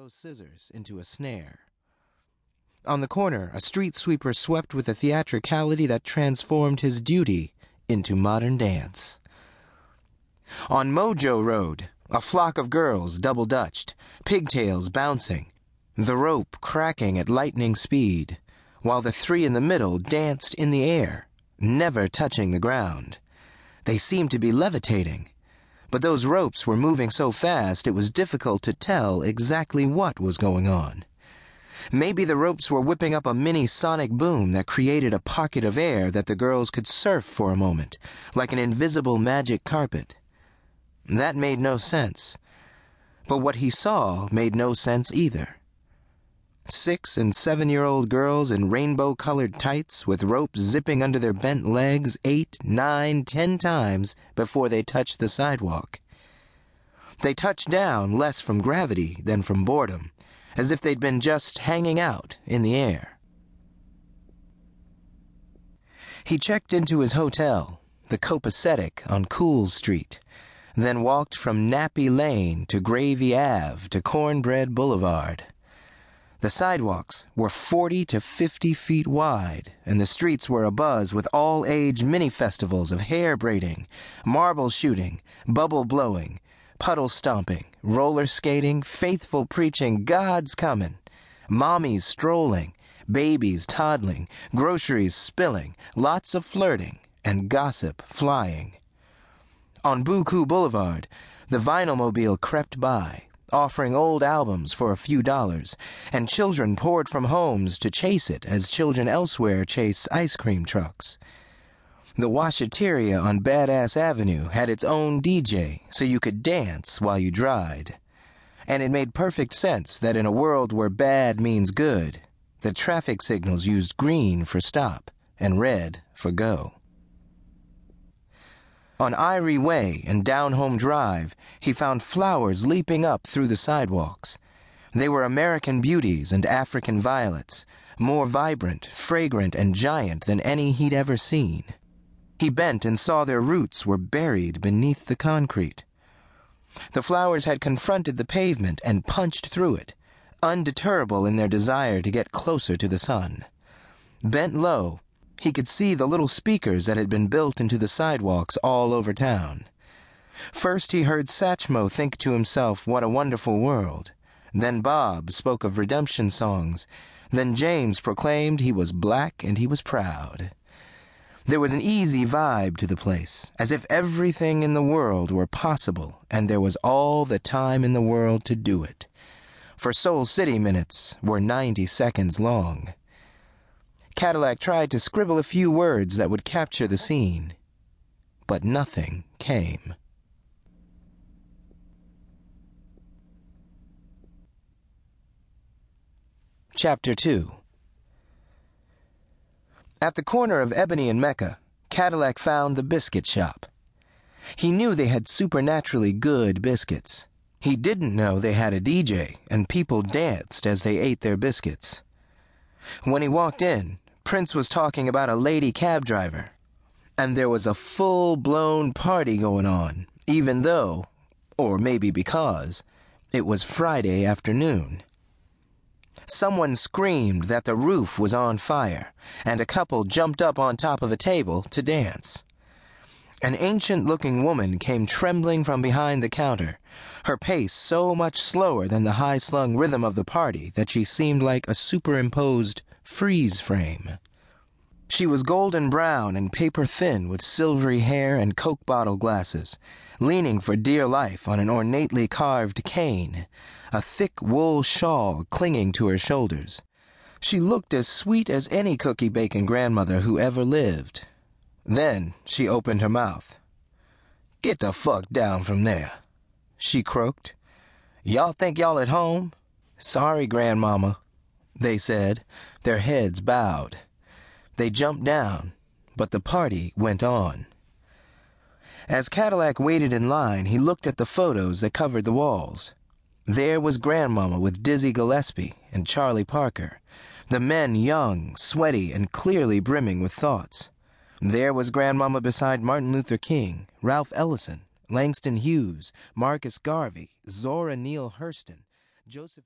those scissors into a snare. On the corner, a street sweeper swept with a theatricality that transformed his duty into modern dance. On Mojo Road, a flock of girls double dutched, pigtails bouncing, the rope cracking at lightning speed, while the three in the middle danced in the air, never touching the ground. They seemed to be levitating, but those ropes were moving so fast it was difficult to tell exactly what was going on. Maybe the ropes were whipping up a mini sonic boom that created a pocket of air that the girls could surf for a moment, like an invisible magic carpet. That made no sense. But what he saw made no sense either. Six and seven year old girls in rainbow colored tights with ropes zipping under their bent legs eight, nine, ten times before they touch the sidewalk. They touch down less from gravity than from boredom, as if they'd been just hanging out in the air. He checked into his hotel, the Copacetic on Cool Street, then walked from Nappy Lane to Gravy Ave to Cornbread Boulevard. The sidewalks were 40 to 50 feet wide, and the streets were abuzz with all age mini festivals of hair braiding, marble shooting, bubble blowing, puddle stomping, roller skating, faithful preaching, God's coming, mommies strolling, babies toddling, groceries spilling, lots of flirting, and gossip flying. On Buku Boulevard, the vinyl mobile crept by offering old albums for a few dollars, and children poured from homes to chase it as children elsewhere chase ice cream trucks. The washateria on Badass Avenue had its own DJ, so you could dance while you dried. And it made perfect sense that in a world where bad means good, the traffic signals used green for stop and red for go. On Irie Way and Down Home Drive, he found flowers leaping up through the sidewalks. They were American beauties and African violets, more vibrant, fragrant, and giant than any he'd ever seen. He bent and saw their roots were buried beneath the concrete. The flowers had confronted the pavement and punched through it, undeterrable in their desire to get closer to the sun. Bent low, he could see the little speakers that had been built into the sidewalks all over town. First, he heard Satchmo think to himself, What a wonderful world. Then Bob spoke of redemption songs. Then James proclaimed he was black and he was proud. There was an easy vibe to the place, as if everything in the world were possible and there was all the time in the world to do it. For Soul City minutes were 90 seconds long. Cadillac tried to scribble a few words that would capture the scene, but nothing came. Chapter 2 At the corner of Ebony and Mecca, Cadillac found the biscuit shop. He knew they had supernaturally good biscuits. He didn't know they had a DJ, and people danced as they ate their biscuits. When he walked in, Prince was talking about a lady cab driver. And there was a full blown party going on, even though, or maybe because, it was Friday afternoon. Someone screamed that the roof was on fire, and a couple jumped up on top of a table to dance. An ancient looking woman came trembling from behind the counter, her pace so much slower than the high slung rhythm of the party that she seemed like a superimposed freeze frame. She was golden brown and paper thin with silvery hair and Coke bottle glasses, leaning for dear life on an ornately carved cane, a thick wool shawl clinging to her shoulders. She looked as sweet as any cookie bacon grandmother who ever lived. Then she opened her mouth. Get the fuck down from there, she croaked. Y'all think y'all at home? Sorry, grandmama, they said, their heads bowed. They jumped down, but the party went on. As Cadillac waited in line, he looked at the photos that covered the walls. There was Grandmama with Dizzy Gillespie and Charlie Parker, the men young, sweaty, and clearly brimming with thoughts. There was Grandmama beside Martin Luther King, Ralph Ellison, Langston Hughes, Marcus Garvey, Zora Neale Hurston, Joseph.